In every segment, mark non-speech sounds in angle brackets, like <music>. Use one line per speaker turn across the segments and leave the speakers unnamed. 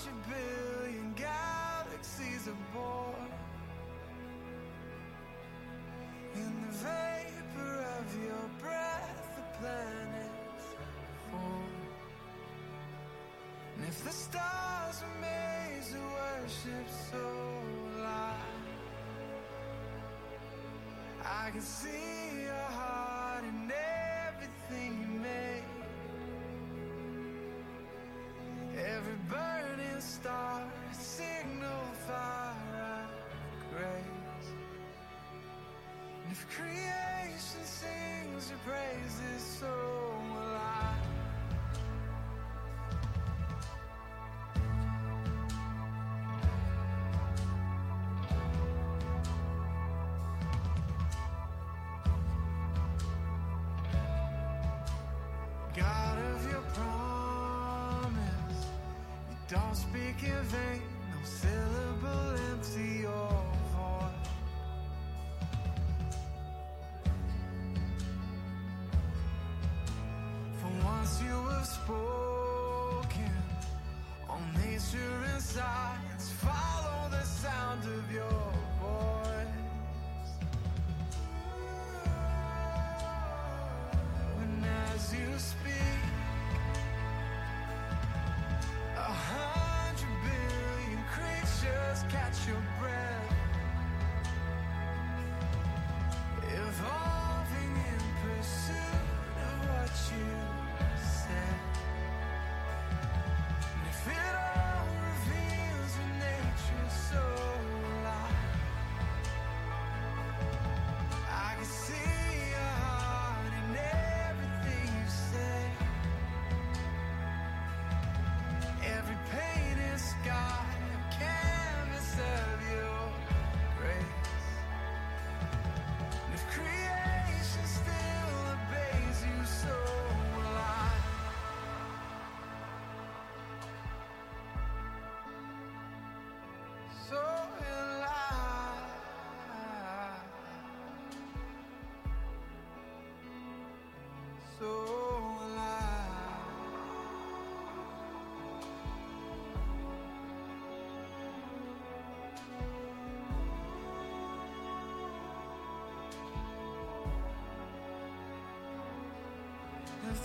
Hundred billion galaxies are born. In the vapor of your breath, the planets form. And if the stars were made to worship so I can see your heart don't speak in vain, no syllable empty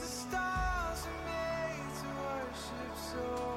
the stars are made to worship, so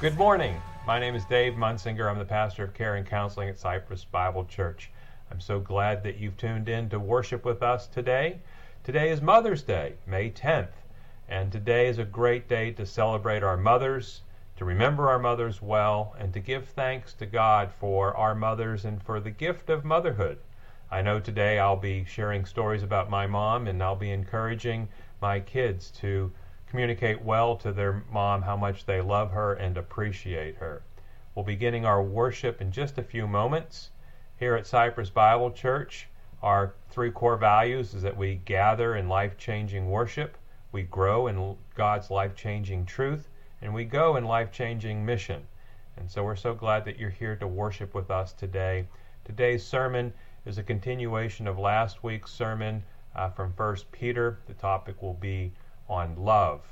Good morning. My name is Dave Munsinger. I'm the pastor of care and counseling at Cypress Bible Church. I'm so glad that you've tuned in to worship with us today. Today is Mother's Day, May 10th, and today is a great day to celebrate our mothers, to remember our mothers well, and to give thanks to God for our mothers and for the gift of motherhood. I know today I'll be sharing stories about my mom, and I'll be encouraging my kids to communicate well to their mom how much they love her and appreciate her. We'll be getting our worship in just a few moments. Here at Cypress Bible Church, our three core values is that we gather in life changing worship, we grow in God's life changing truth, and we go in life changing mission. And so we're so glad that you're here to worship with us today. Today's sermon is a continuation of last week's sermon uh, from 1 Peter. The topic will be on love.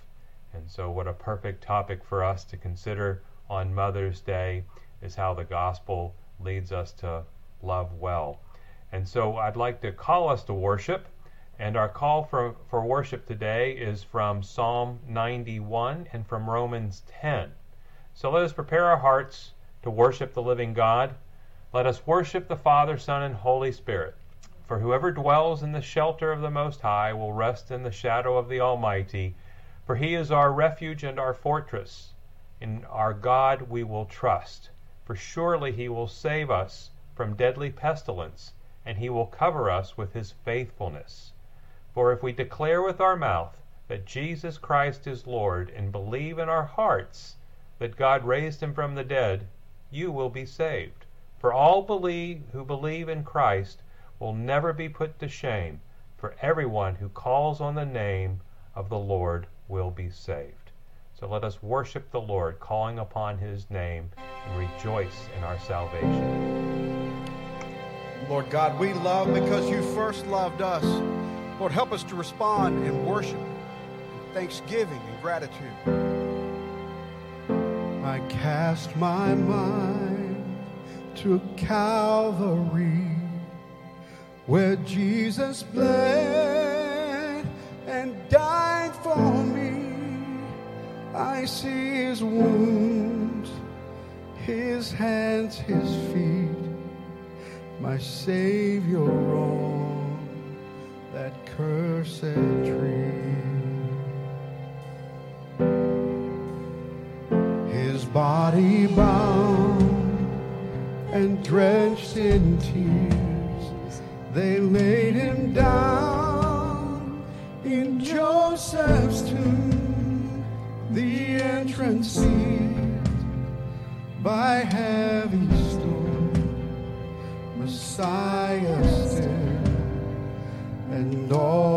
And so, what a perfect topic for us to consider on Mother's Day is how the gospel leads us to love well. And so, I'd like to call us to worship. And our call for, for worship today is from Psalm 91 and from Romans 10. So, let us prepare our hearts to worship the living God. Let us worship the Father, Son, and Holy Spirit. For whoever dwells in the shelter of the Most High will rest in the shadow of the Almighty. For he is our refuge and our fortress. In our God we will trust. For surely he will save us from deadly pestilence, and he will cover us with his faithfulness. For if we declare with our mouth that Jesus Christ is Lord, and believe in our hearts that God raised him from the dead, you will be saved. For all believe who believe in Christ will never be put to shame, for everyone who calls on the name of the Lord will be saved. So let us worship the Lord, calling upon his name, and rejoice in our salvation.
Lord God, we love because you first loved us. Lord, help us to respond in worship, in thanksgiving, and gratitude. I cast my mind to Calvary, where Jesus bled and died for me. I see his wounds, his hands, his feet, my Savior on that cursed tree. His body bound and drenched in tears, they laid him down in Joseph's tomb, the entrance sealed by heavy stone. Messiah still and all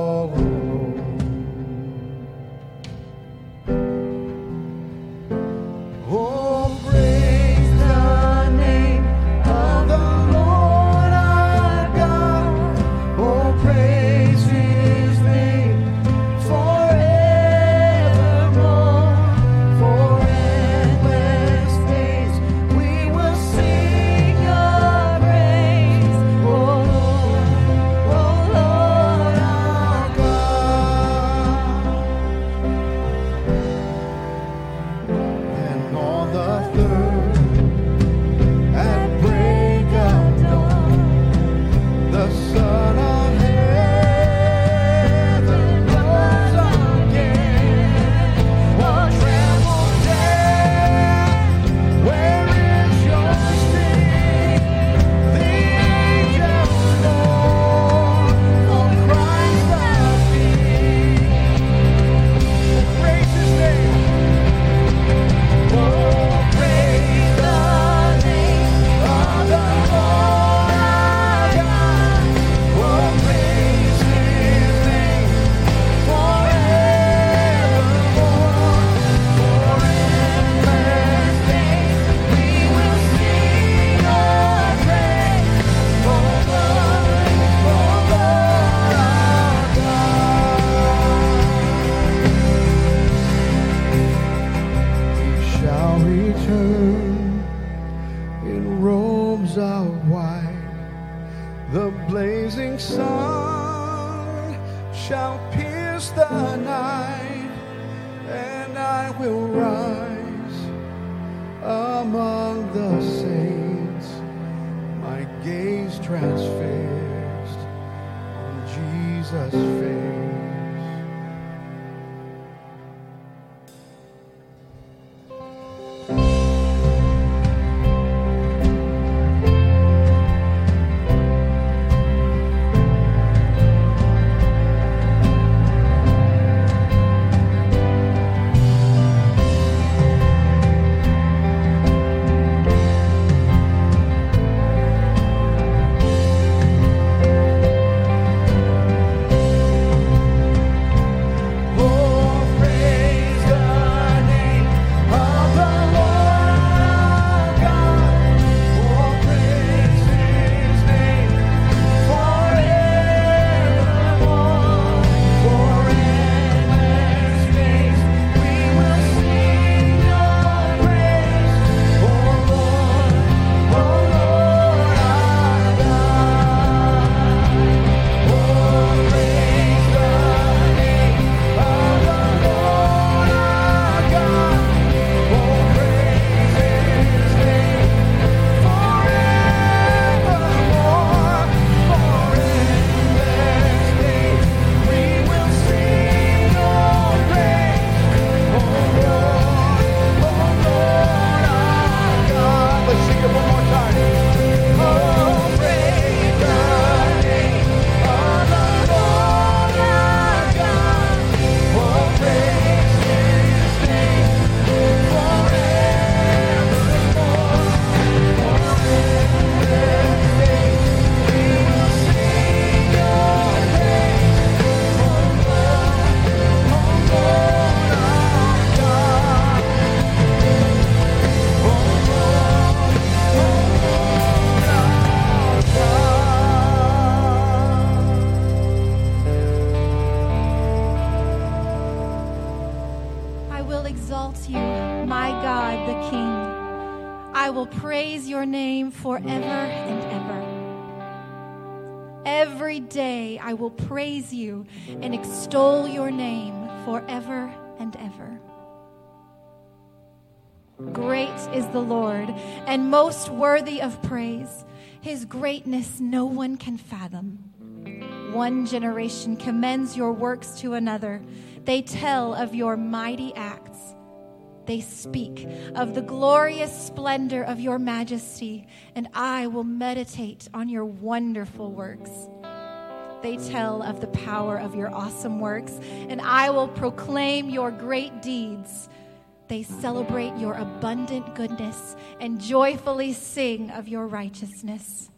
Is the Lord and most worthy of praise. His greatness no one can fathom. One generation commends your works to another. They tell of your mighty acts. They speak of the glorious splendor of your majesty, and I will meditate on your wonderful works. They tell of the power of your awesome works, and I will proclaim your great deeds. They celebrate your abundant goodness and joyfully sing of your righteousness.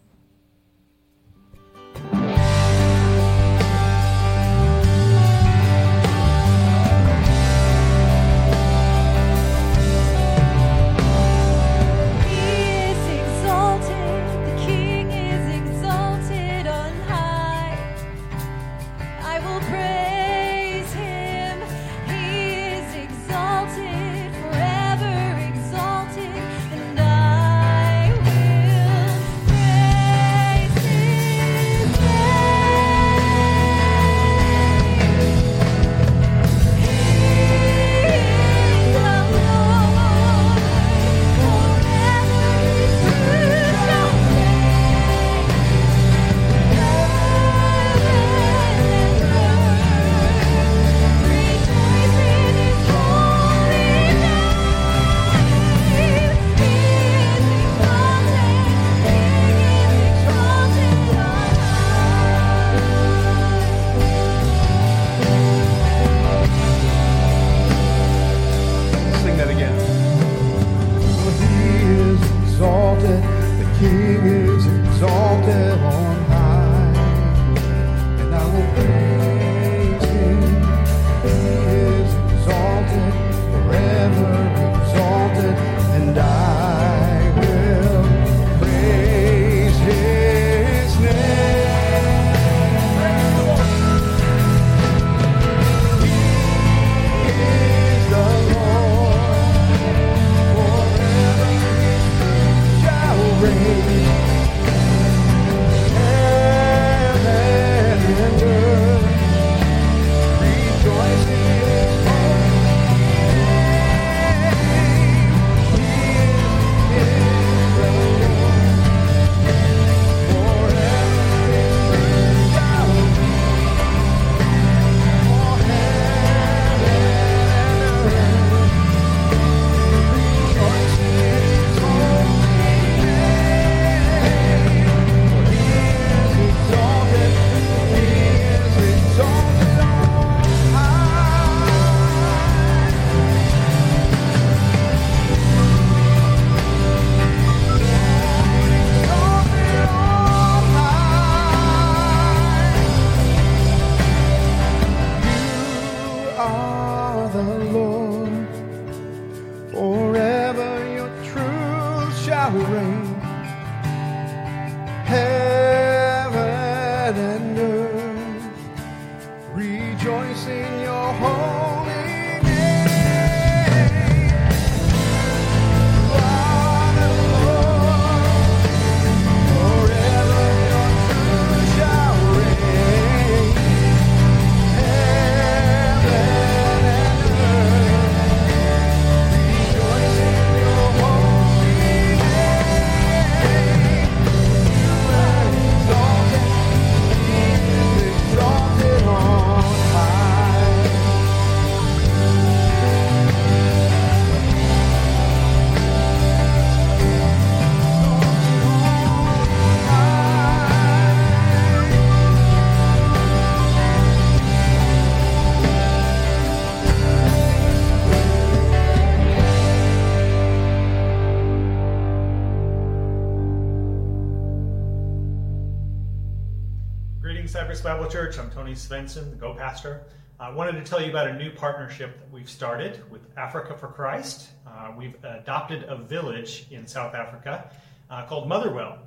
Tony Svensson, the Go Pastor. I wanted to tell you about a new partnership that we've started with Africa for Christ. Uh, we've adopted a village in South Africa uh, called Motherwell.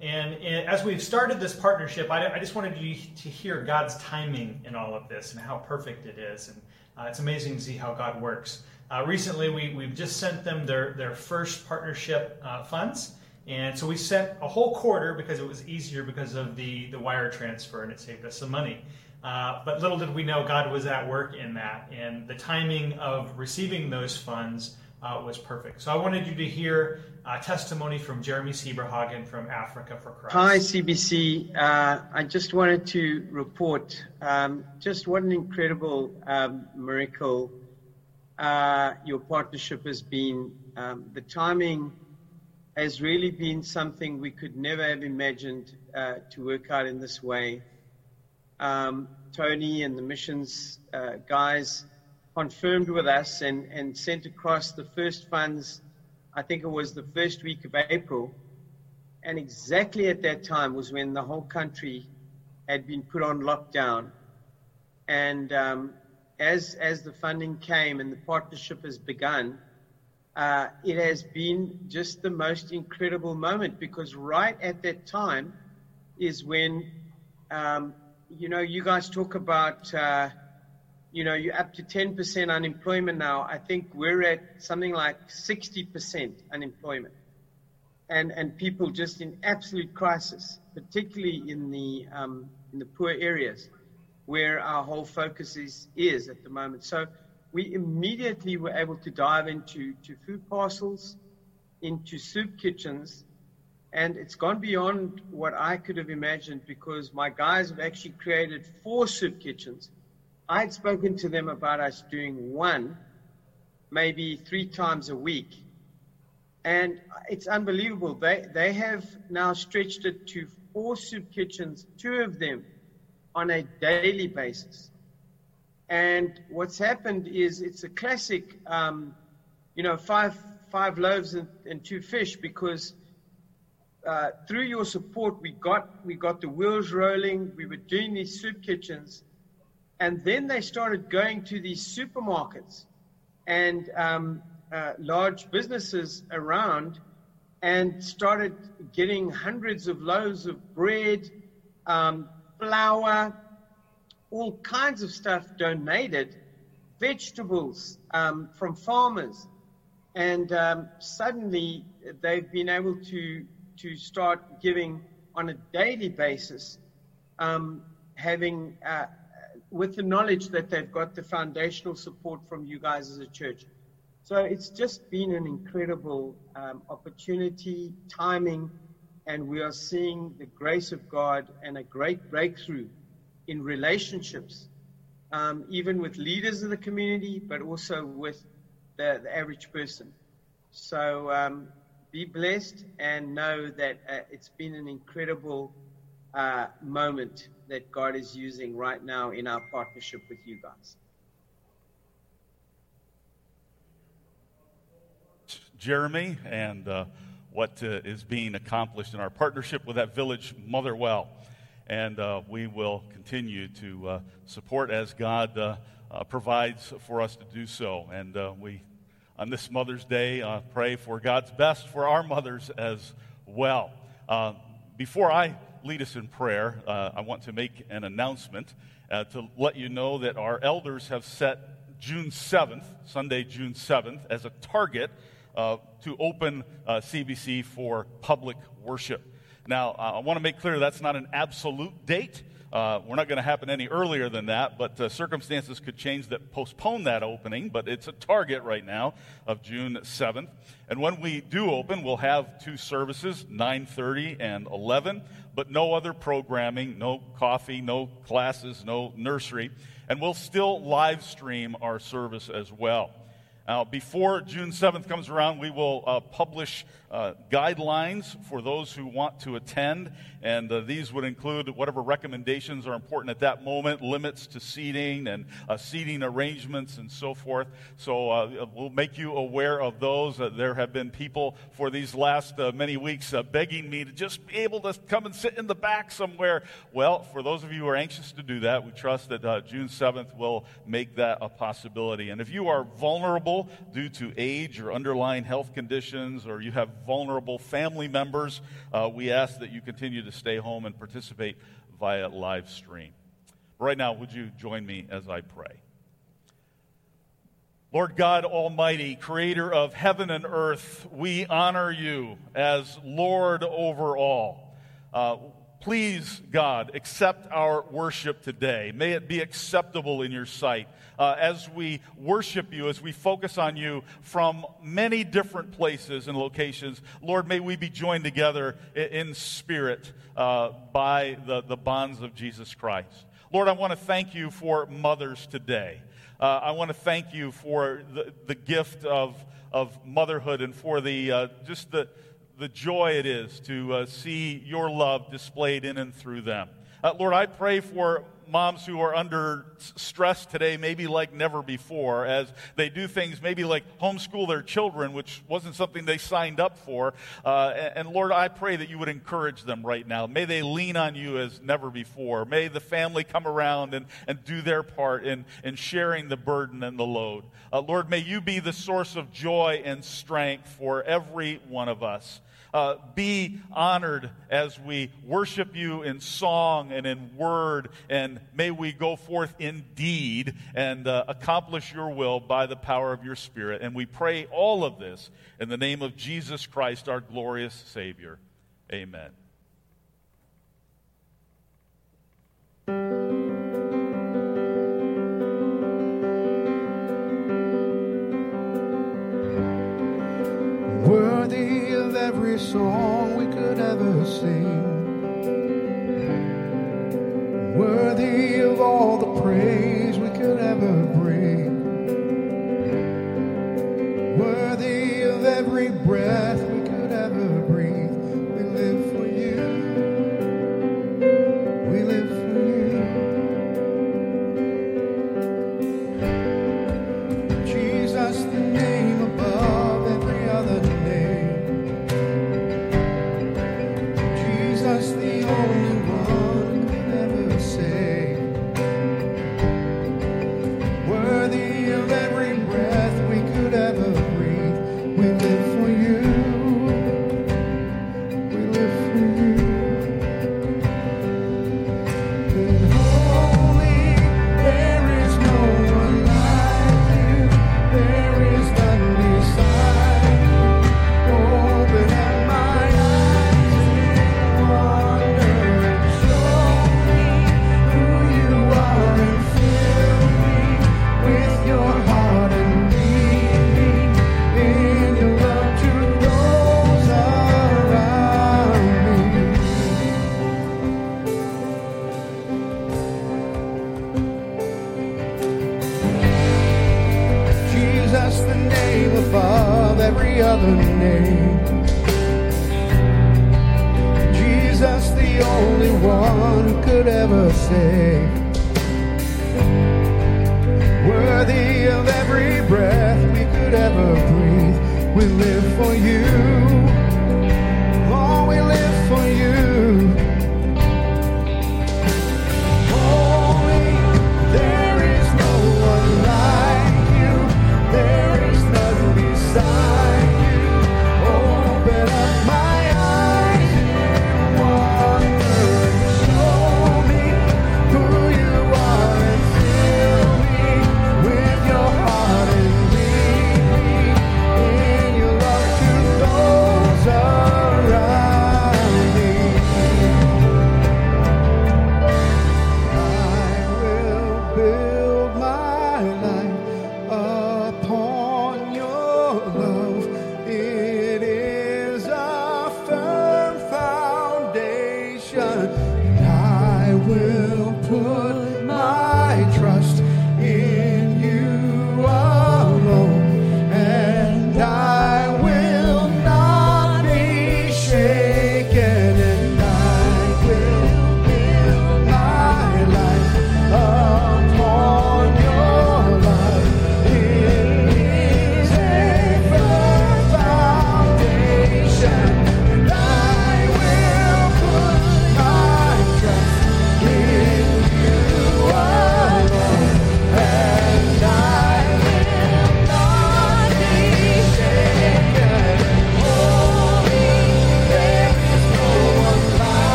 And as we've started this partnership, I, I just wanted you to hear God's timing in all of this and how perfect it is. And uh, it's amazing to see how God works. Uh, recently, we, we've just sent them their, their first partnership uh, funds. And so we sent a whole quarter because it was easier because of the, the wire transfer and it saved us some money. Uh, but little did we know God was at work in that. And the timing of receiving those funds uh, was perfect. So I wanted you to hear testimony from Jeremy Sieberhagen from Africa for Christ.
Hi, CBC. Uh, I just wanted to report um, just what an incredible um, miracle uh, your partnership has been. Um, the timing has really been something we could never have imagined to work out in this way. Um, Tony and the missions uh, guys confirmed with us and, and sent across the first funds, I think it was the first week of April. And exactly at that time was when the whole country had been put on lockdown. And um, as, as the funding came and the partnership has begun, uh, it has been just the most incredible moment because right at that time is when, um, you know, you guys talk about, uh, you know, you're up to 10% unemployment now. I think we're at something like 60% unemployment. And, and people just in absolute crisis, particularly in the, um, in the poor areas where our whole focus is, is at the moment. So we immediately were able to dive into to food parcels, into soup kitchens, and it's gone beyond what I could have imagined because my guys have actually created four soup kitchens. I had spoken to them about us doing one, maybe three times a week. And it's unbelievable. They, they have now stretched it to four soup kitchens, two of them on a daily basis. And what's happened is it's a classic, um, you know, five five loaves and, and two fish because uh, through your support we got we got the wheels rolling. We were doing these soup kitchens, and then they started going to these supermarkets and um, uh, large businesses around, and started getting hundreds of loaves of bread, um, flour, all kinds of stuff donated, vegetables um, from farmers, and um, suddenly they've been able to to start giving on a daily basis, um, having uh, with the knowledge that they've got the foundational support from you guys as a church. So it's just been an incredible um, opportunity, timing, and we are seeing the grace of God and a great breakthrough in relationships, um, even with leaders of the community, but also with the, the average person. So um, be blessed and know that uh, it's been an incredible uh, moment that God is using right now in our partnership with you guys.
Jeremy and uh, what uh, is being accomplished in our partnership with that village, Motherwell and uh, we will continue to uh, support as God provides for us to do so. And we, on this Mother's Day, uh, pray for God's best for our mothers as well. before I lead us in prayer, I want to make an announcement to let you know that our elders have set June 7th, Sunday, June 7th, as a target to open CBC for public worship. Now, uh, I want to make clear that's not an absolute date. Uh, we're not going to happen any earlier than that, but uh, circumstances could change that postpone that opening. But it's a target right now of June 7th. And when we do open, we'll have two services, 9:30 and 11, but no other programming, no coffee, no classes, no nursery, and we'll still live stream our service as well. Now, before June 7th comes around, we will uh, publish uh, guidelines for those who want to attend, and uh, these would include whatever recommendations are important at that moment, limits to seating and uh, seating arrangements and so forth. So uh, we'll make you aware of those. Uh, there have been people for these last many weeks begging me to just be able to come and sit in the back somewhere. Well, for those of you who are anxious to do that, we trust that June 7th will make that a possibility. And if you are vulnerable, vulnerable due to age or underlying health conditions, or you have vulnerable family members, uh, we ask that you continue to stay home and participate via live stream. Right now, would you join me as I pray? Lord God Almighty, creator of heaven and earth, we honor you as Lord over all. Uh, please, God, accept our worship today. May it be acceptable in your sight. Uh, as we worship you, as we focus on you from many different places and locations, Lord, may we be joined together in, in spirit uh, by the, the bonds of Jesus Christ. Lord, I want to thank you for mothers today. Uh, I want to thank you for the, the gift of, of motherhood and for the, uh, just the, the joy it is to uh, see your love displayed in and through them. Uh, Lord, I pray for moms who are under stress today, maybe like never before, as they do things maybe like homeschool their children, which wasn't something they signed up for. Uh, and, and, Lord, I pray that you would encourage them right now. May they lean on you as never before. May the family come around and, and do their part in, in sharing the burden and the load. Uh, Lord, may you be the source of joy and strength for every one of us uh, be honored as we worship you in song and in word, and may we go forth in deed and uh, accomplish your will by the power of your Spirit. And we pray all of this in the name of Jesus Christ, our glorious Savior. Amen.
Every song we could ever sing. Worthy of all the praise we could ever bring. Ever breathe. We live for you.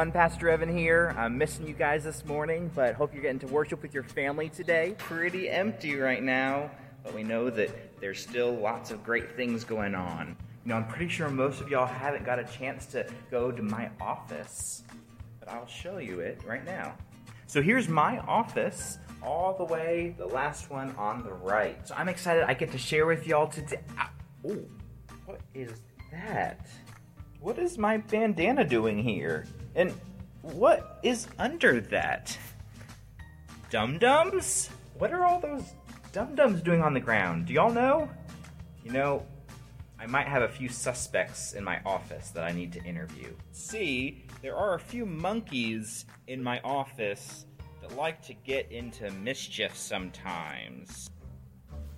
Everyone, Pastor Evan here. I'm missing you guys this morning, but hope you're getting to worship with your family today. Pretty empty right now, but we know that there's still lots of great things going on. You know, I'm pretty sure most of y'all haven't got a chance to go to my office, but I'll show you it right now. So here's my office, all the way, the last one on the right. So I'm excited I get to share with y'all today. Oh, what is that? What is my bandana doing here? And what is under that? Dum dums? What are all those dum dums doing on the ground? Do y'all know? You know, I might have a few suspects in my office that I need to interview. See, there are a few monkeys in my office that like to get into mischief sometimes.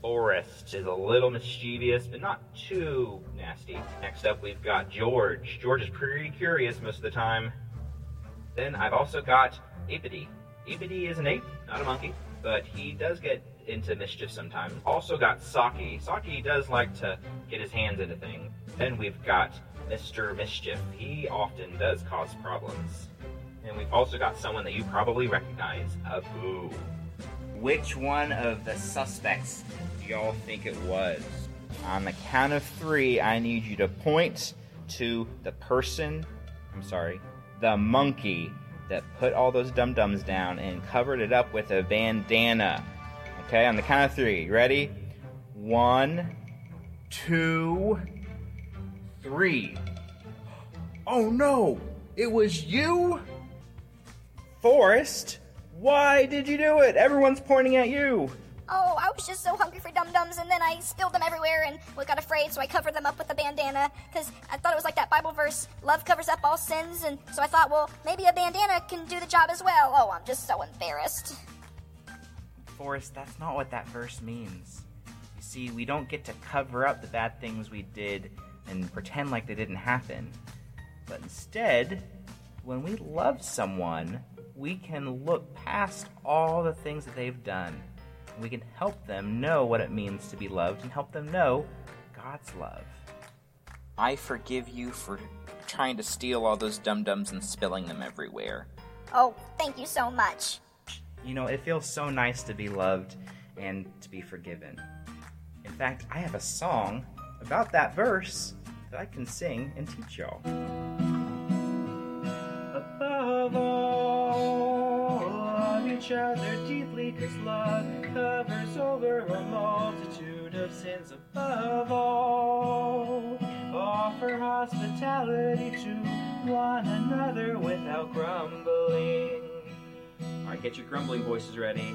Forrest is a little mischievous, but not too nasty. Next up, we've got George. George is pretty curious most of the time. Then I've also got Apity. Apity is an ape, not a monkey, but he does get into mischief sometimes. Also got Saki. Saki does like to get his hands into things. Then we've got Mr. Mischief. He often does cause problems. And we've also got someone that you probably recognize, Abu. Which one of the suspects y'all think it was? On the count of three, I need you to point to the person, I'm sorry, the monkey that put all those dum dums down and covered it up with a bandana. Okay, on the count of three. Ready? One, two, three. Oh no! It was you? Forrest? Why did you do it? Everyone's pointing at you.
Oh, I was just so hungry for dum dums, and then I spilled them everywhere and got afraid, so I covered them up with a bandana because I thought it was like that Bible verse, "Love covers up all sins," and so I thought, well, maybe a bandana can do the job as well. Oh, I'm just so embarrassed.
Forrest, that's not what that verse means. You see, we don't get to cover up the bad things we did and pretend like they didn't happen. But instead, when we love someone, we can look past all the things that they've done. We can help them know what it means to be loved and help them know God's love. I forgive you for trying to steal all those dum dums and spilling them everywhere.
Oh, thank you so much.
You know, it feels so nice to be loved and to be forgiven. In fact, I have a song about that verse that I can sing and teach y'all. Above all, love each other deeply, cause love covers over a multitude of sins. Above all, offer hospitality to one another without grumbling. Alright, get your grumbling voices ready.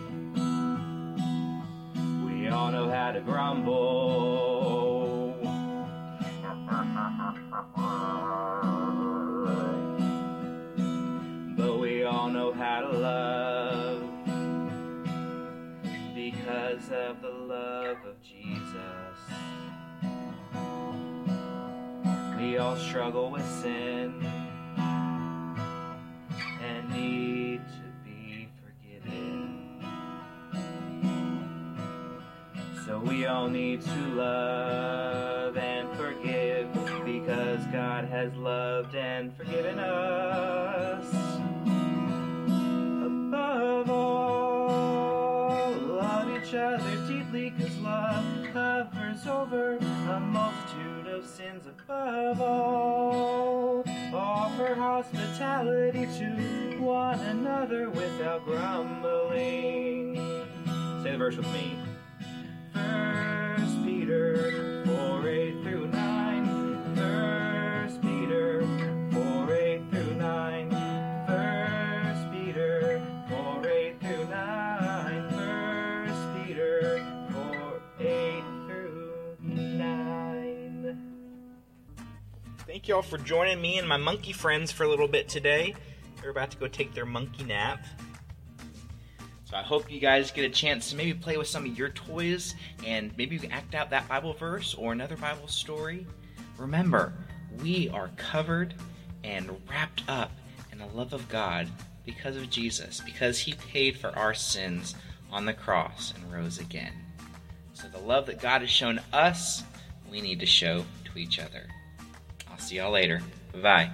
We all know how to grumble. <laughs> how to love because of the love of Jesus. We all struggle with sin and need to be forgiven. So we all need to love and forgive because God has loved and forgiven us. Sins. Above all, offer hospitality to one another without grumbling. Say the verse with me. First Peter Thank you all for joining me and my monkey friends for a little bit today. They're about to go take their monkey nap. So I hope you guys get a chance to maybe play with some of your toys and maybe act out that Bible verse or another Bible story. Remember, we are covered and wrapped up in the love of God because of Jesus, because he paid for our sins on the cross and rose again. So the love that God has shown us, we need to show to each other. I'll see y'all later. Bye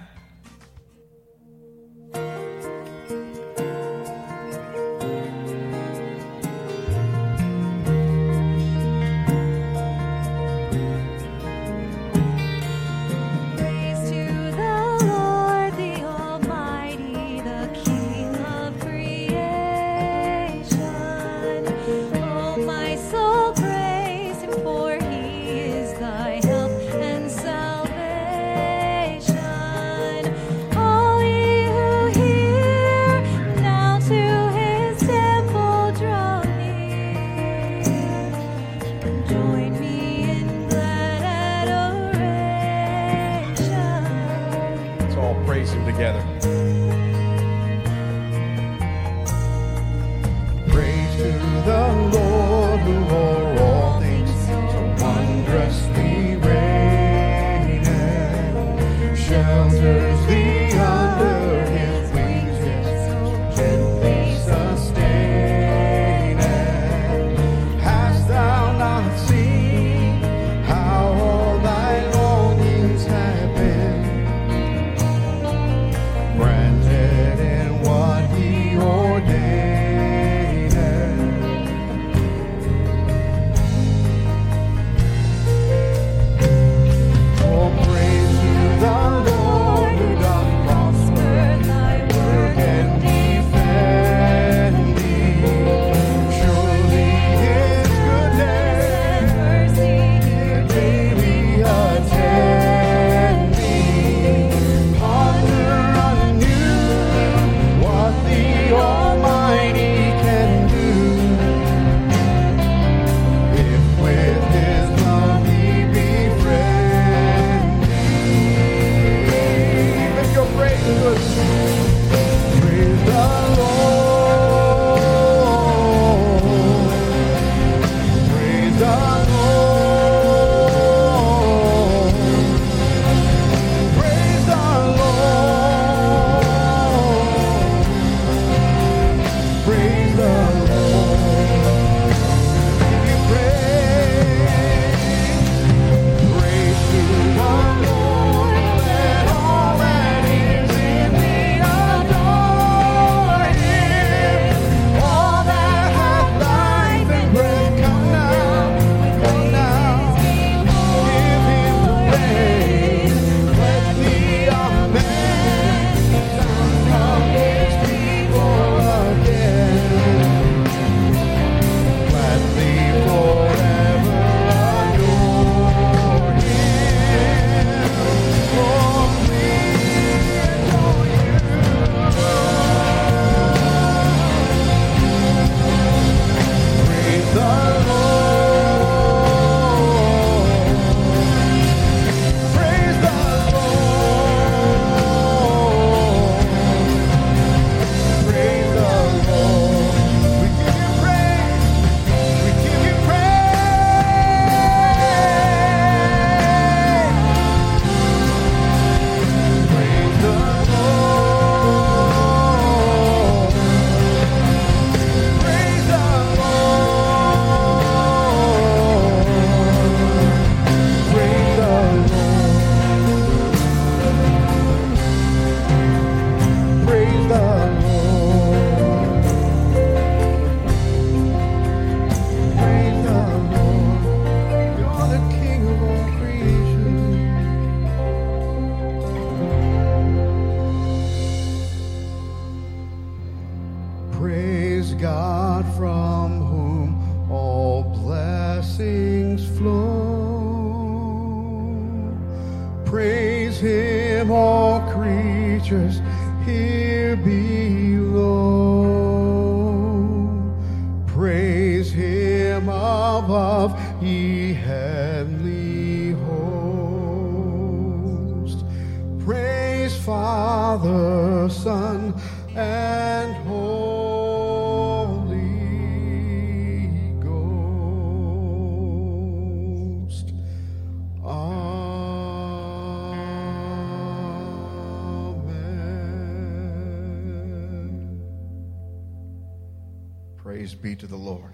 Praise be to the Lord.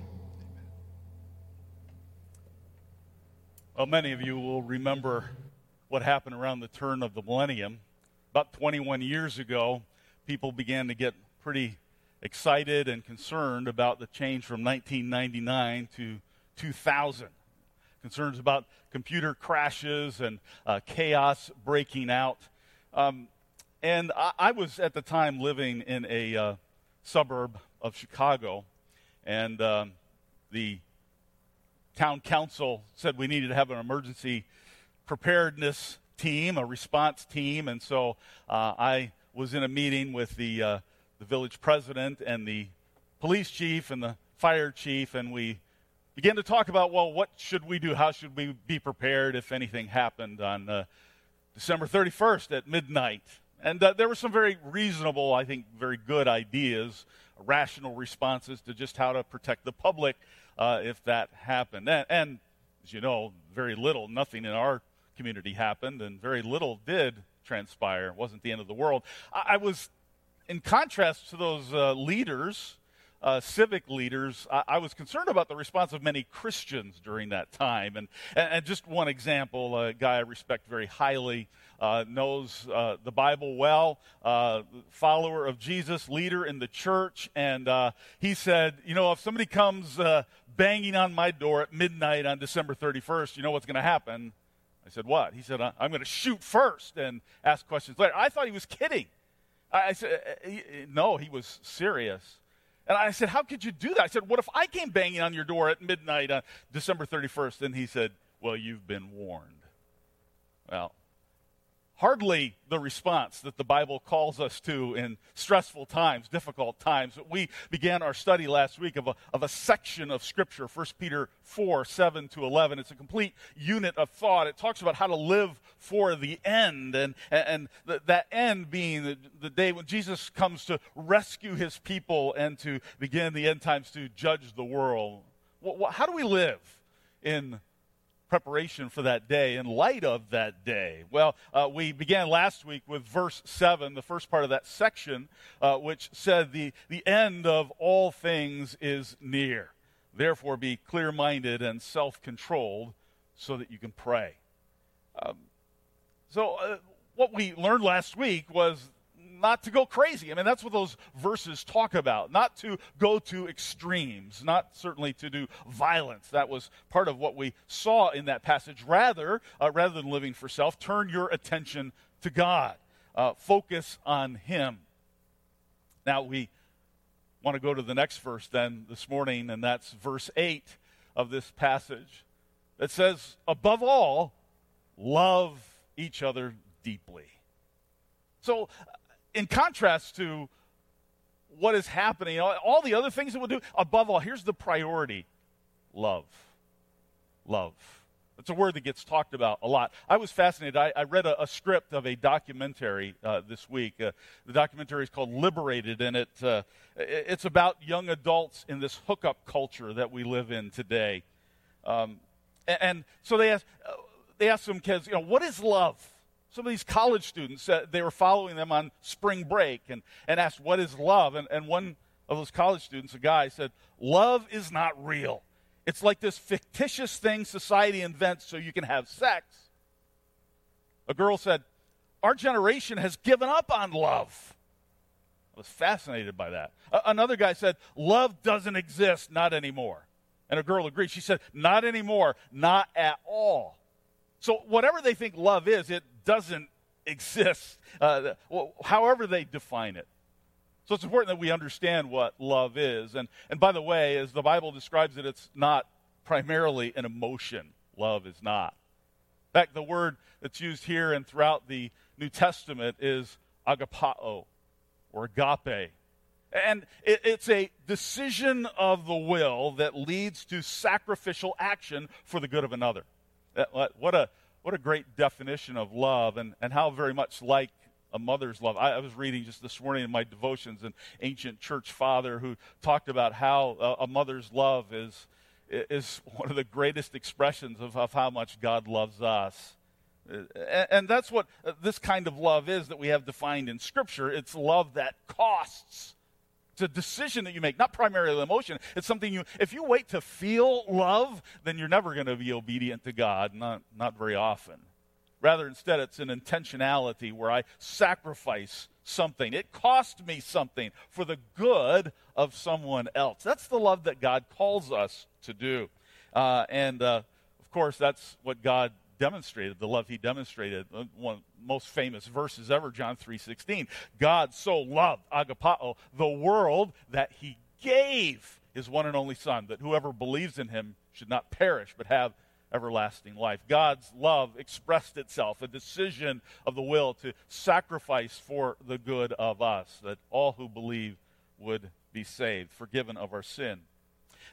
Well, many of you will remember what happened around the turn of the millennium. About 21 years ago, people began to get pretty excited and concerned about the change from 1999 to 2000. Concerns about computer crashes and uh, chaos breaking out. Um, and I, I, was at the time living in a uh, suburb of Chicago, and um, the town council said we needed to have an emergency preparedness team, a response team, and so uh, I was in a meeting with the uh, the village president and the police chief and the fire chief, and we began to talk about well, what should we do? How should we be prepared if anything happened on uh, December 31st at midnight? And uh, there were some very reasonable, I think, very good ideas, rational responses to just how to protect the public uh, if that happened. And, and, as you know, very little, nothing in our community happened, and very little did transpire. It wasn't the end of the world. I, I was, in contrast to those uh, leaders, uh, civic leaders, I, I, was concerned about the response of many Christians during that time. And, and, and just one example, a guy I respect very highly, uh, knows uh, the Bible well, uh, follower of Jesus, leader in the church. And uh, he said, You know, if somebody comes uh, banging on my door at midnight on December 31st, you know what's going to happen? I said, What? He said, I'm going to shoot first and ask questions later. I thought he was kidding. I said, No, he was serious. And I said, How could you do that? I said, What if I came banging on your door at midnight on December 31st? And he said, Well, you've been warned. Well, hardly the response that the Bible calls us to in stressful times, difficult times. We began our study last week of a, of a section of Scripture, 1 Peter 4 7 to 11. It's a complete unit of thought. It talks about how to live for the end, and, and the, that end being the, the day when Jesus comes to rescue his people and to begin the end times to judge the world. How do we live in preparation for that day in light of that day? Well, uh, we began last week with verse 7, the first part of that section, uh, which said, the, the end of all things is near. Therefore, be clear minded and self controlled so that you can pray. Um, so, uh, what we learned last week was not to go crazy. I mean, that's what those verses talk about. Not to go to extremes, not certainly to do violence. That was part of what we saw in that passage. Rather, uh, rather than living for self, turn your attention to God. Uh, focus on Him. Now, we want to go to the next verse then this morning, and that's verse 8 of this passage. It says, above all, love each other deeply. So, in contrast to what is happening, all the other things that we'll do, above all, here's the priority love. Love. It's a word that gets talked about a lot. I was fascinated. I, I read a, a, script of a documentary uh, this week. Uh, the documentary is called Liberated, and it, uh, it's about young adults in this hookup culture that we live in today. Um, and, and, so they asked, uh, they asked some kids, you know, what is love? Some of these college students, uh, they were following them on spring break and, and asked, What is love? And, and one of those college students, a guy, said, Love is not real. It's like this fictitious thing society invents so you can have sex. A girl said, Our generation has given up on love. I was fascinated by that. A- another guy said, Love doesn't exist, not anymore. And a girl agreed. She said, Not anymore, not at all. So, whatever they think love is, it doesn't exist, uh, however they define it. So, it's important that we understand what love is. And, and by the way, as the Bible describes it, it's not primarily an emotion. Love is not. In fact, the word that's used here and throughout the New Testament is agapao or agape. And it, it's a decision of the will that leads to sacrificial action for the good of another. What a, what a great definition of love and, and how very much like a mother's love. I, I, was reading just this morning in my devotions an ancient church father who talked about how a, a mother's love is, is one of the greatest expressions of, of how much God loves us. And, and that's what uh, this kind of love is that we have defined in Scripture. It's love that costs. It's a decision that you make, not primarily emotion. It's something you, if you wait to feel love, then you're never going to be obedient to God, not, not very often. Rather, instead, it's an intentionality where I sacrifice something. It cost me something for the good of someone else. That's the love that God calls us to do. Uh, and uh, of course, that's what God demonstrated, the love he demonstrated. Uh, one of the most famous verses ever, John 3.16. God so loved, agapao, the world that he gave his one and only Son, that whoever believes in him should not perish, but have everlasting life. God's love expressed itself, a decision of the will to sacrifice for the good of us, that all who believe would be saved, forgiven of our sin.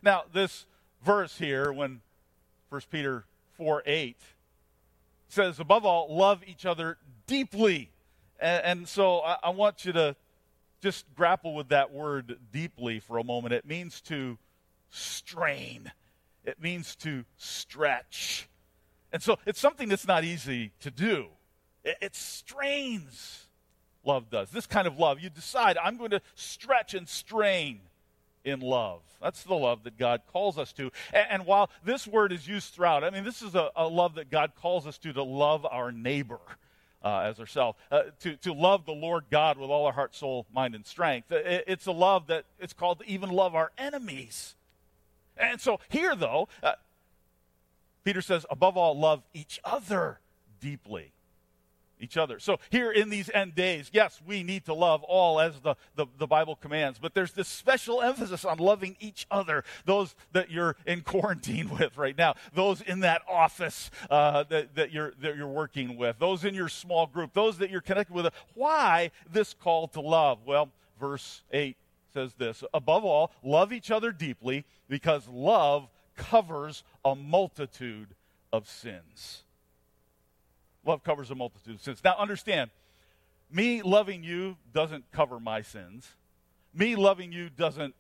Now, this verse here, when 1 Peter 4 8 says, above all, love each other deeply. And, and so I, I want you to just grapple with that word deeply for a moment. It means to strain, it means to stretch. And so it's something that's not easy to do. It, it strains, love does. This kind of love, you decide, I'm going to stretch and strain in love. That's the love that God calls us to. And, and while this word is used throughout, I mean, this is a, a love that God calls us to, to love our neighbor. Uh, as ourselves, uh, to, to love the Lord God with all our heart, soul, mind, and strength. It, it's a love that it's called to even love our enemies. And so here, though, uh, Peter says, above all, love each other deeply each other. So here in these end days, yes, we need to love all as the, the, the, Bible commands, but there's this special emphasis on loving each other, those that you're in quarantine <laughs> with right now, those in that office uh, that, that, you're, that you're working with, those in your small group, those that you're connected with. Why this call to love? Well, verse 8 says this Above all, love each other deeply because love covers a multitude of sins. Love covers a multitude of sins. Now, understand, me loving you doesn't cover my sins. Me loving you doesn't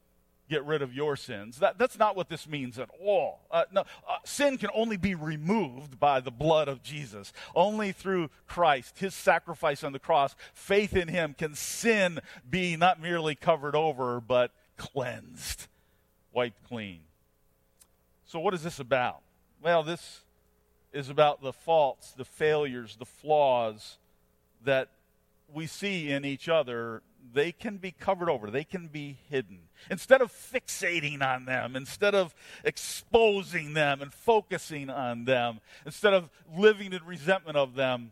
get rid of your sins. That, that's not what this means at all. Uh, no, uh, sin can only be removed by the blood of Jesus. Only through Christ, his sacrifice on the cross, faith in him, can sin be not merely covered over, but cleansed, wiped clean. So, what is this about? Well, this is about the faults, the failures, the flaws that we see in each other. They can be covered over, they can be hidden. Instead of fixating on them, instead of exposing them and focusing on them, instead of living in resentment of them,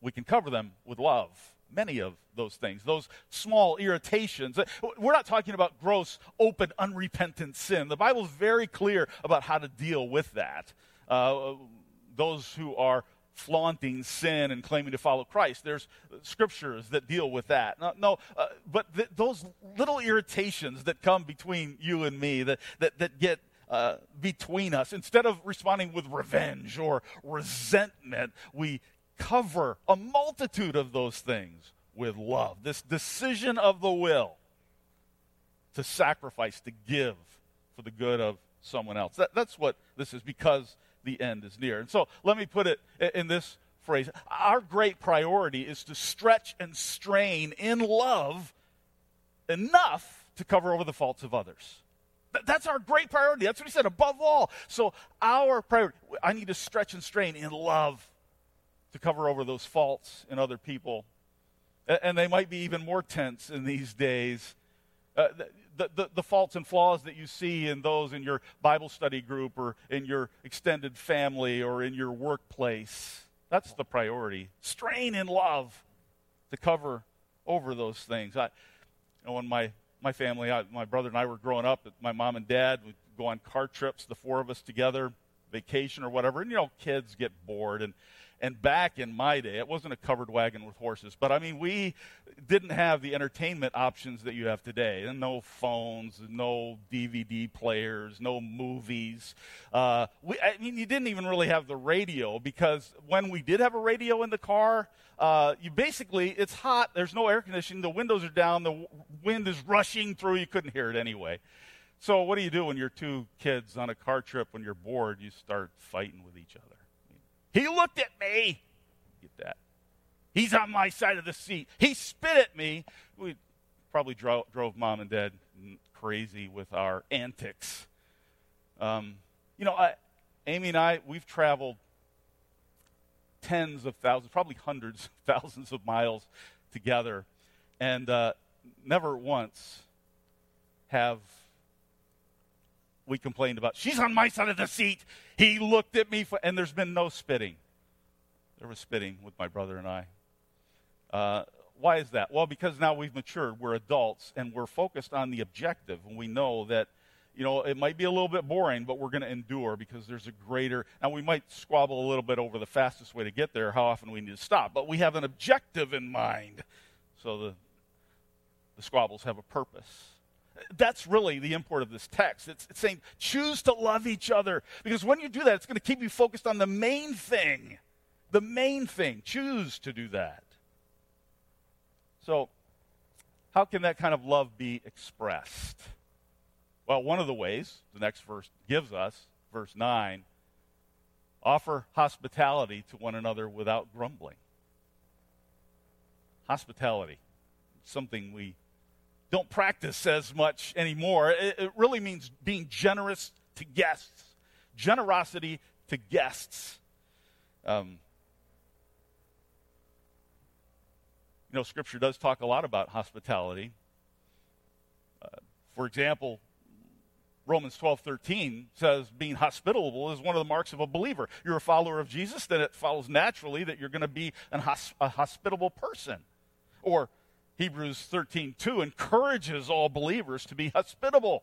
we can cover them with love many of those things, those small irritations. We're not talking about gross, open, unrepentant sin. The Bible is very clear about how to deal with that uh, those who are flaunting sin and claiming to follow Christ. There's scriptures that deal with that. No, no uh, but th- those little irritations that come between you and me, that, that, that get uh, between us, instead of responding with revenge or resentment, we cover a multitude of those things with love. This decision of the will to sacrifice, to give for the good of someone else. That, that's what this is because the end is near. And so let me put it in this phrase Our great priority is to stretch and strain in love enough to cover over the faults of others. That's our great priority. That's what he said, above all. So, our priority, I need to stretch and strain in love to cover over those faults in other people. And they might be even more tense in these days. Uh, the, the, the, faults and flaws that you see in those in your Bible study group or in your extended family or in your workplace. That's the priority. Strain in love to cover over those things. I, you know, when my, my family, I, my brother and I were growing up, my mom and dad would go on car trips, the four of us together, vacation or whatever. And, you know, kids get bored. And and back in my day, it wasn't a covered wagon with horses, but I mean, we didn't have the entertainment options that you have today. And no phones, no DVD players, no movies. Uh, we, I mean, you didn't even really have the radio because when we did have a radio in the car, uh, you basically, it's hot, there's no air conditioning, the windows are down, the wind is rushing through, you couldn't hear it anyway. So, what do you do when you're two kids on a car trip when you're bored? You start fighting with. He looked at me. Get that. He's on my side of the seat. He spit at me. We probably drove, drove mom and dad crazy with our antics. Um, you know, I, Amy and I, we've traveled tens of thousands, probably hundreds of thousands of miles together. And uh, never once have we complained about, she's on my side of the seat. He looked at me, for, and there's been no spitting. There was spitting with my brother and I. Uh, why is that? Well, because now we've matured, we're adults, and we're focused on the objective, and we know that you know, it might be a little bit boring, but we're going to endure because there's a greater. Now, we might squabble a little bit over the fastest way to get there, how often we need to stop, but we have an objective in mind. So the, the squabbles have a purpose. That's really the import of this text. It's, it's saying choose to love each other because when you do that, it's going to keep you focused on the main thing. The main thing. Choose to do that. So, how can that kind of love be expressed? Well, one of the ways the next verse gives us, verse 9, offer hospitality to one another without grumbling. Hospitality, something we don't practice as much anymore. It, it really means being generous to guests, generosity to guests. Um, you know, Scripture does talk a lot about hospitality. Uh, for example, Romans 12, 13 says being hospitable is one of the marks of a believer. You're a follower of Jesus, then it follows naturally that you're going to be an hosp- a hospitable person. Or Hebrews 13, 2 encourages all believers to be hospitable.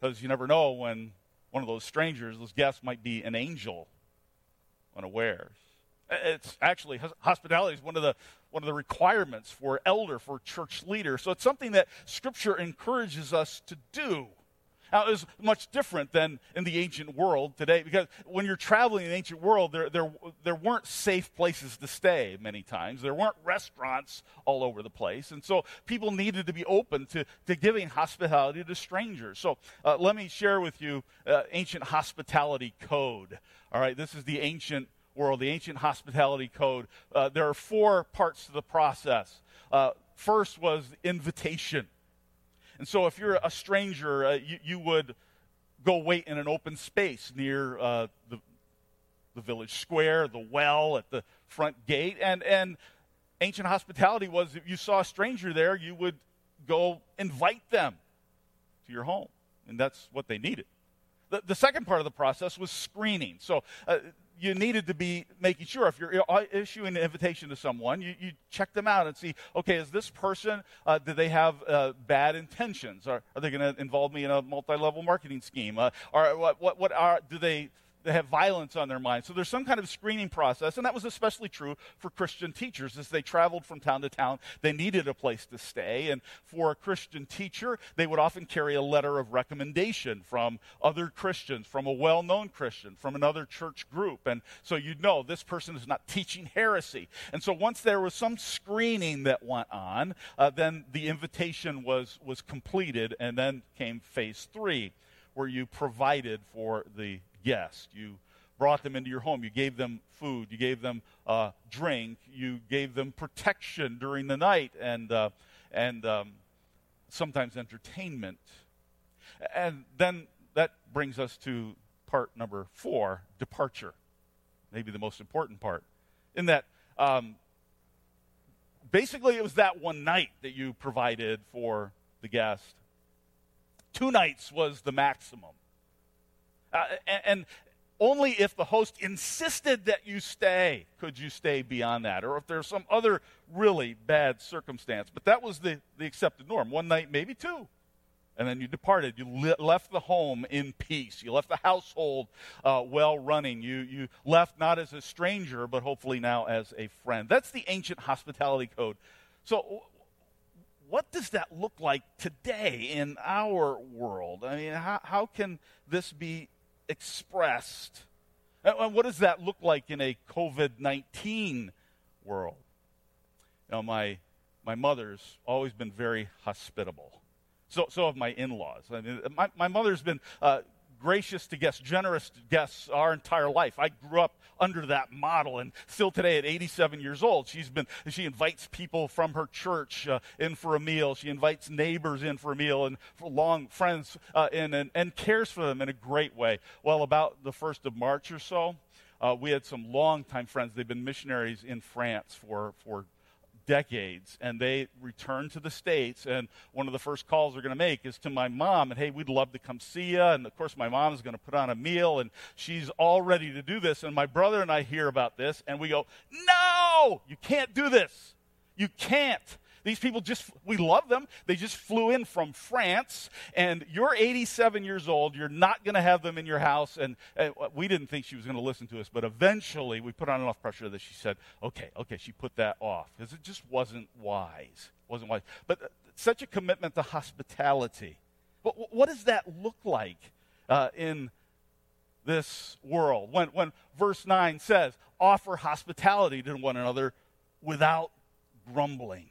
Because you never know when one of those strangers, those guests, might be an angel unawares. Uh, it's actually hospitality is one of the one of the requirements for elder for church leader. So it's something that Scripture encourages us to do. Now, it was much different than in the ancient world today because when you're traveling in the ancient world, there, there, there weren't safe places to stay many times. There weren't restaurants all over the place. And so people needed to be open to, to giving hospitality to strangers. So uh, let me share with you uh, ancient hospitality code. All right, this is the ancient world, the ancient hospitality code. Uh, there are four parts to the process. Uh, first was invitation. And so, if you're a stranger, uh, you, you, would go wait in an open space near uh, the, the village square, the well at the front gate. And, and ancient hospitality was if you saw a stranger there, you would go invite them to your home. And that's what they needed. The, the second part of the process was screening. So, uh, you needed to be making sure if you're issuing an invitation to someone, you, you check them out and see, okay, is this person, uh, do they have uh, bad intentions? Are, are they going to involve me in a multi level marketing scheme? Uh, or what, what, what are, do they, they have violence on their mind. So there's some kind of screening process, and that was especially true for Christian teachers. As they traveled from town to town, they needed a place to stay. And for a Christian teacher, they would often carry a letter of recommendation from other Christians, from a well known Christian, from another church group. And so you'd know this person is not teaching heresy. And so once there was some screening that went on, uh, then the invitation was, was completed, and then came phase three, where you provided for the guest. You brought them into your home. You gave them food. You gave them uh, drink. You gave them protection during the night and, uh, and um, sometimes entertainment. And then that brings us to part number four departure. Maybe the most important part. In that, um, basically, it was that one night that you provided for the guest. Two nights was the maximum. Uh, and, and only if the host insisted that you stay could you stay beyond that, or if there's some other really bad circumstance. But that was the, the accepted norm. One night, maybe two. And then you departed. You le- left the home in peace. You left the household uh, well running. You, you left not as a stranger, but hopefully now as a friend. That's the ancient hospitality code. So, what does that look like today in our world? I mean, how, how can this be expressed. And what does that look like in a COVID 19 world? You know, my, my mother's always been very hospitable. So, so have my in laws. I mean, my, my mother's been uh, gracious to guests, generous to guests our entire life. I grew up under that model, and still today, at 87 years old, she's been she invites people from her church uh, in for a meal. She invites neighbors in for a meal and for long friends uh, in, and, and cares for them in a great way. Well, about the first of March or so. Uh, we had some longtime friends. They've been missionaries in France for, for decades, and they returned to the States. And one of the first calls they're going to make is to my mom, and hey, we'd love to come see you. And of course, my mom is going to put on a meal, and she's all ready to do this. And my brother and I hear about this, and we go, No, you can't do this. You can't. These people just, we love them. They just flew in from France, and you're 87 years old. You're not going to have them in your house. And, and we didn't think she was going to listen to us, but eventually we put on enough pressure that she said, okay, okay, she put that off because it just wasn't wise. wasn't wise. But uh, such a commitment to hospitality. But what does that look like uh, in this world? When, when verse 9 says, offer hospitality to one another without grumbling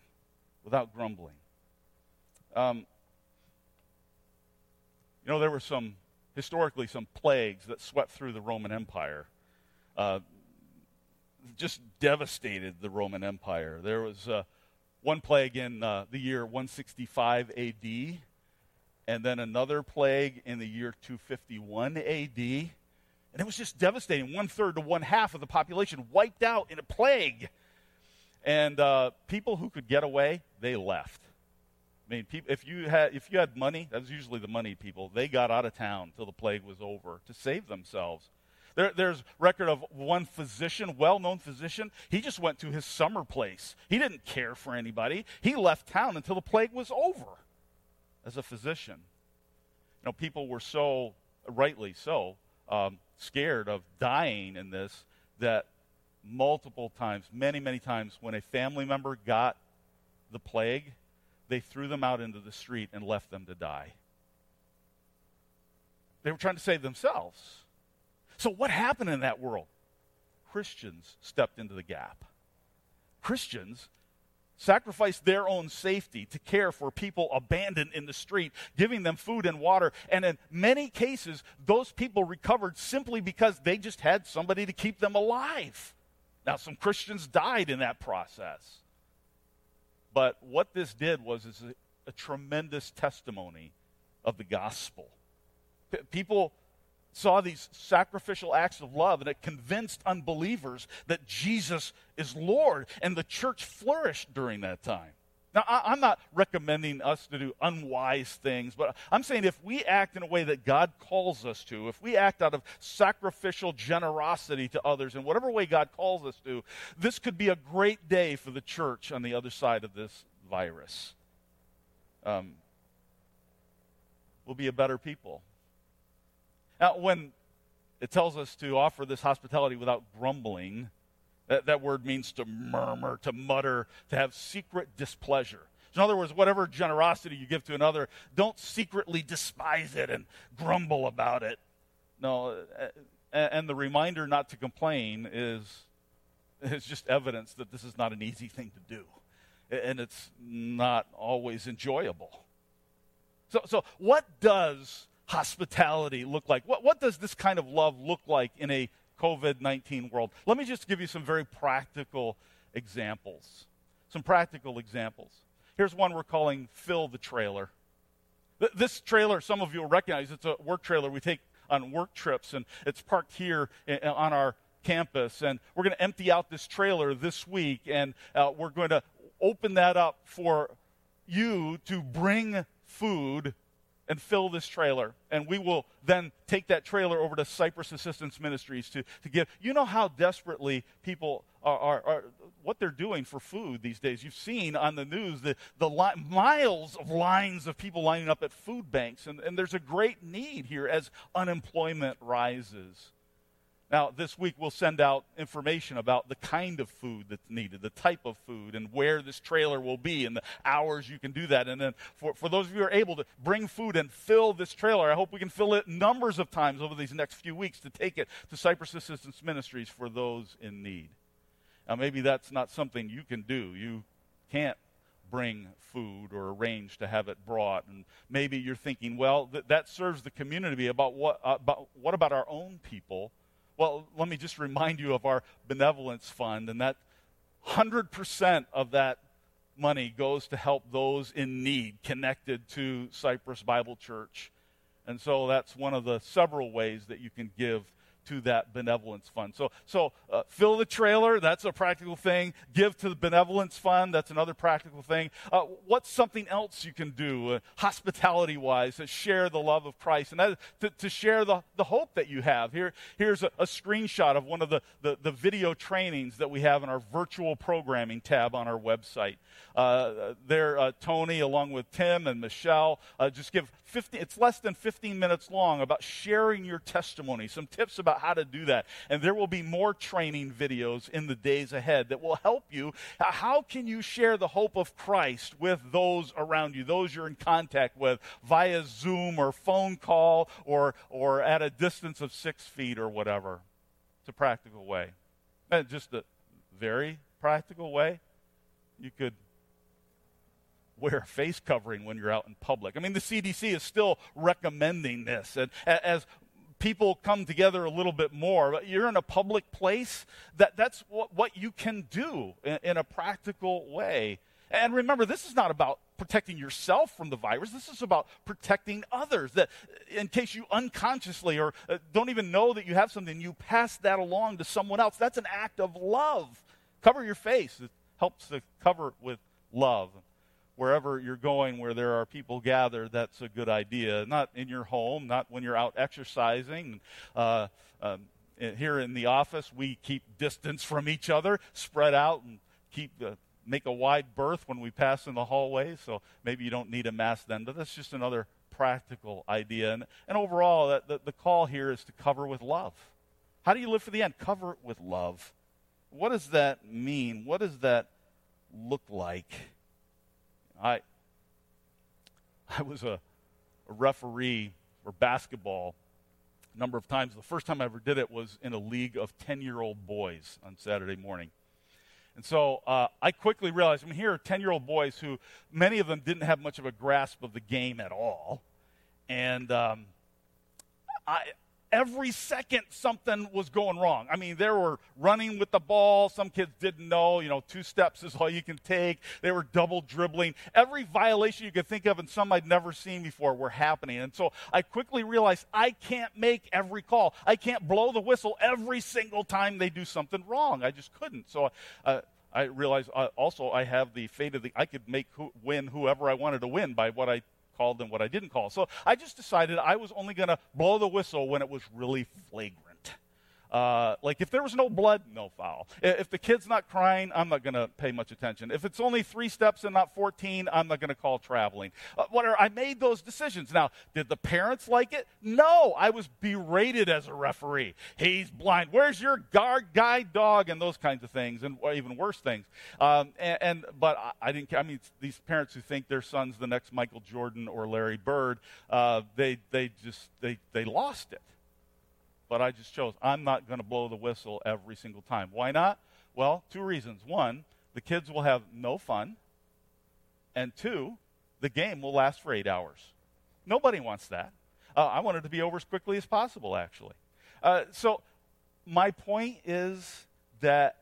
without grumbling. Um, you know, there were some, historically, some plagues that swept through the Roman Empire. Uh, just devastated the Roman Empire. There was uh, one plague in uh, the year 165 AD, and then another plague in the year 251 AD. And it was just devastating. One third to one half of the population wiped out in a plague. And uh, people who could get away, they left. I mean, if you had if you had money, that was usually the money people. They got out of town till the plague was over to save themselves. There, there's record of one physician, well-known physician. He just went to his summer place. He didn't care for anybody. He left town until the plague was over. As a physician, you know, people were so rightly so um, scared of dying in this that multiple times, many, many times, when a family member got the plague, they threw them out into the street and left them to die. They were trying to save themselves. So, what happened in that world? Christians stepped into the gap. Christians sacrificed their own safety to care for people abandoned in the street, giving them food and water. And in many cases, those people recovered simply because they just had somebody to keep them alive. Now, some Christians died in that process. But what this did was is a, a tremendous testimony of the gospel. P- people saw these sacrificial acts of love, and it convinced unbelievers that Jesus is Lord, and the church flourished during that time. Now, I, am not recommending us to do unwise things, but I'm saying if we act in a way that God calls us to, if we act out of sacrificial generosity to others in whatever way God calls us to, this could be a great day for the church on the other side of this virus. Um, we'll be a better people. Now, when it tells us to offer this hospitality without grumbling, that, that word means to murmur, to mutter, to have secret displeasure. In other words, whatever generosity you give to another, don't secretly despise it and grumble about it. No, uh, and the reminder not to complain is, is just evidence that this is not an easy thing to do. And it's not always enjoyable. So, so what does hospitality look like? What, what does this kind of love look like in a COVID 19 world. Let me just give you some very practical examples. Some practical examples. Here's one we're calling Fill the Trailer. This trailer, some of you will recognize, it's a work trailer we take on work trips, and it's parked here on our campus. And we're going to empty out this trailer this week, and uh, we're going to open that up for you to bring food and fill this trailer. And we will then take that trailer over to Cypress Assistance Ministries to, to give. You know how desperately people are, are, are what they're doing for food these days. You've seen on the news the, the li- miles of lines of people lining up at food banks. And, and there's a great need here as unemployment rises. Now, this week we'll send out information about the kind of food that's needed, the type of food, and where this trailer will be, and the hours you can do that. And then for, for those of you who are able to bring food and fill this trailer, I hope we can fill it numbers of times over these next few weeks to take it to Cypress Assistance Ministries for those in need. Now, maybe that's not something you can do. You can't bring food or arrange to have it brought. And maybe you're thinking, well, th- that serves the community. About what, uh, about, what about our own people? Well, let me just remind you of our benevolence fund, and that 100% of that money goes to help those in need connected to Cypress Bible Church. And so that's one of the several ways that you can give to that benevolence fund. So, so uh, fill the trailer, that's a practical thing. Give to the benevolence fund, that's another practical thing. Uh, what's something else you can do, uh, hospitality wise, to share the love of Christ and to, to share the, the hope that you have? Here, here's a, a screenshot of one of the, the, the, video trainings that we have in our virtual programming tab on our website. Uh, there, uh, Tony, along with Tim and Michelle, uh, just give 15, it's less than 15 minutes long about sharing your testimony, some tips about how to do that. And there will be more training videos in the days ahead that will help you. How can you share the hope of Christ with those around you, those you're in contact with via Zoom or phone call or, or at a distance of six feet or whatever? It's a practical way. And just a very practical way. You could wear a face covering when you're out in public. I mean, the CDC is still recommending this. And as people come together a little bit more, But you're in a public place, that, that's what, what you can do in, in a practical way. And remember, this is not about protecting yourself from the virus. This is about protecting others. That in case you unconsciously or uh, don't even know that you have something, you pass that along to someone else. That's an act of love. Cover your face. It helps to cover with love wherever you're going where there are people gathered, that's a good idea. Not in your home, not when you're out exercising. Uh, um, here in the office, we keep distance from each other, spread out, and keep uh, make a wide berth when we pass in the hallway. So maybe you don't need a mask then, but that's just another practical idea. And, and overall, that, the, the call here is to cover with love. How do you live for the end? Cover it with love. What does that mean? What does that look like? I, I was a, a referee for basketball a number of times. The first time I ever did it was in a league of 10 year old boys on Saturday morning. And so uh, I quickly realized I mean, here are 10 year old boys who, many of them didn't have much of a grasp of the game at all. And um, I, every second something was going wrong. I mean, they were running with the ball. Some kids didn't know, you know, two steps is all you can take. They were double dribbling. Every violation you could think of and some I'd never seen before were happening. And so I quickly realized I can't make every call. I can't blow the whistle every single time they do something wrong. I just couldn't. So uh, I realized uh, also I have the fate of the, I could make who, win whoever I wanted to win by what I called and what I didn't call. So I just decided I was only going to blow the whistle when it was really flagrant. Uh, like if there was no blood, no foul. If the kid's not crying, I'm not going to pay much attention. If it's only three steps and not 14, I'm not going to call traveling. Uh, whatever. I made those decisions. Now, did the parents like it? No. I was berated as a referee. He's blind. Where's your guard, guide dog, and those kinds of things, and even worse things. Um, and, and, but I, I, didn't. I mean, these parents who think their son's the next Michael Jordan or Larry Bird, uh, they they just they they lost it but I just chose I'm not going to blow the whistle every single time. Why not? Well, two reasons. One, the kids will have no fun. And two, the game will last for eight hours. Nobody wants that. Uh, I want it to be over as quickly as possible, actually. Uh, so, my point is that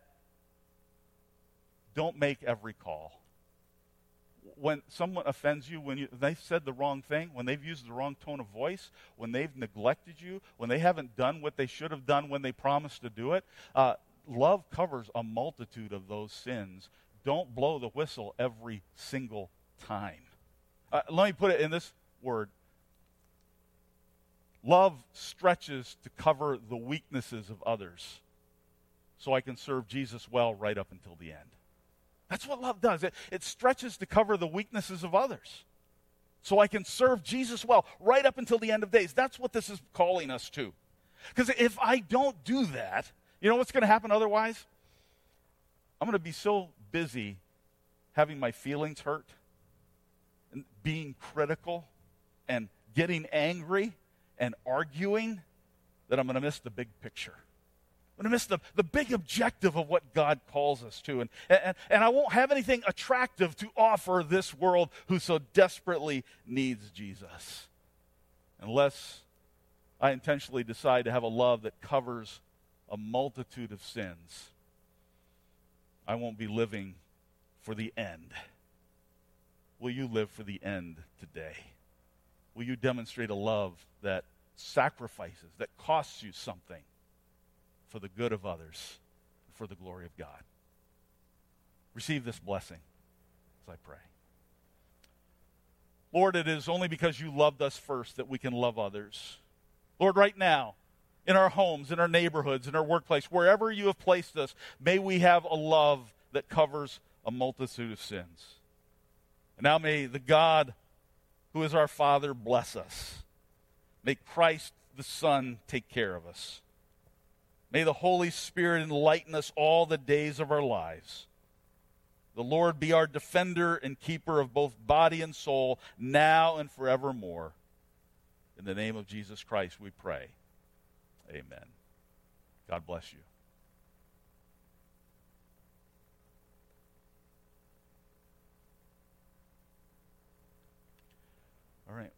don't make every call when someone offends you, when you, they've said the wrong thing, when they've used the wrong tone of voice, when they've neglected you, when they haven't done what they should have done when they promised to do it, uh, love covers a multitude of those sins. Don't blow the whistle every single time. Uh, let me put it in this word love stretches to cover the weaknesses of others so I can serve Jesus well right up until the end. That's what love does. It, it stretches to cover the weaknesses of others. So I can serve Jesus well right up until the end of days. That's what this is calling us to. Because if I don't do that, you know what's going to happen otherwise? I'm going to be so busy having my feelings hurt and being critical and getting angry and arguing that I'm going to miss the big picture. Going to miss the, the big objective of what God calls us to. And, and, and I won't have anything attractive to offer this world who so desperately needs Jesus. Unless I intentionally decide to have a love that covers a multitude of sins, I won't be living for the end. Will you live for the end today? Will you demonstrate a love that sacrifices, that costs you something? For the good of others, for the glory of God. Receive this blessing as I pray. Lord, it is only because you loved us first that we can love others. Lord, right now, in our homes, in our neighborhoods, in our workplace, wherever you have placed us, may we have a love that covers a multitude of sins. And now may the God who is our Father bless us. May Christ the Son take care of us. May the Holy Spirit enlighten us all the days of our lives. The Lord be our defender and keeper of both body and soul, now and forevermore. In the name of Jesus Christ, we pray. Amen. God bless you. All right.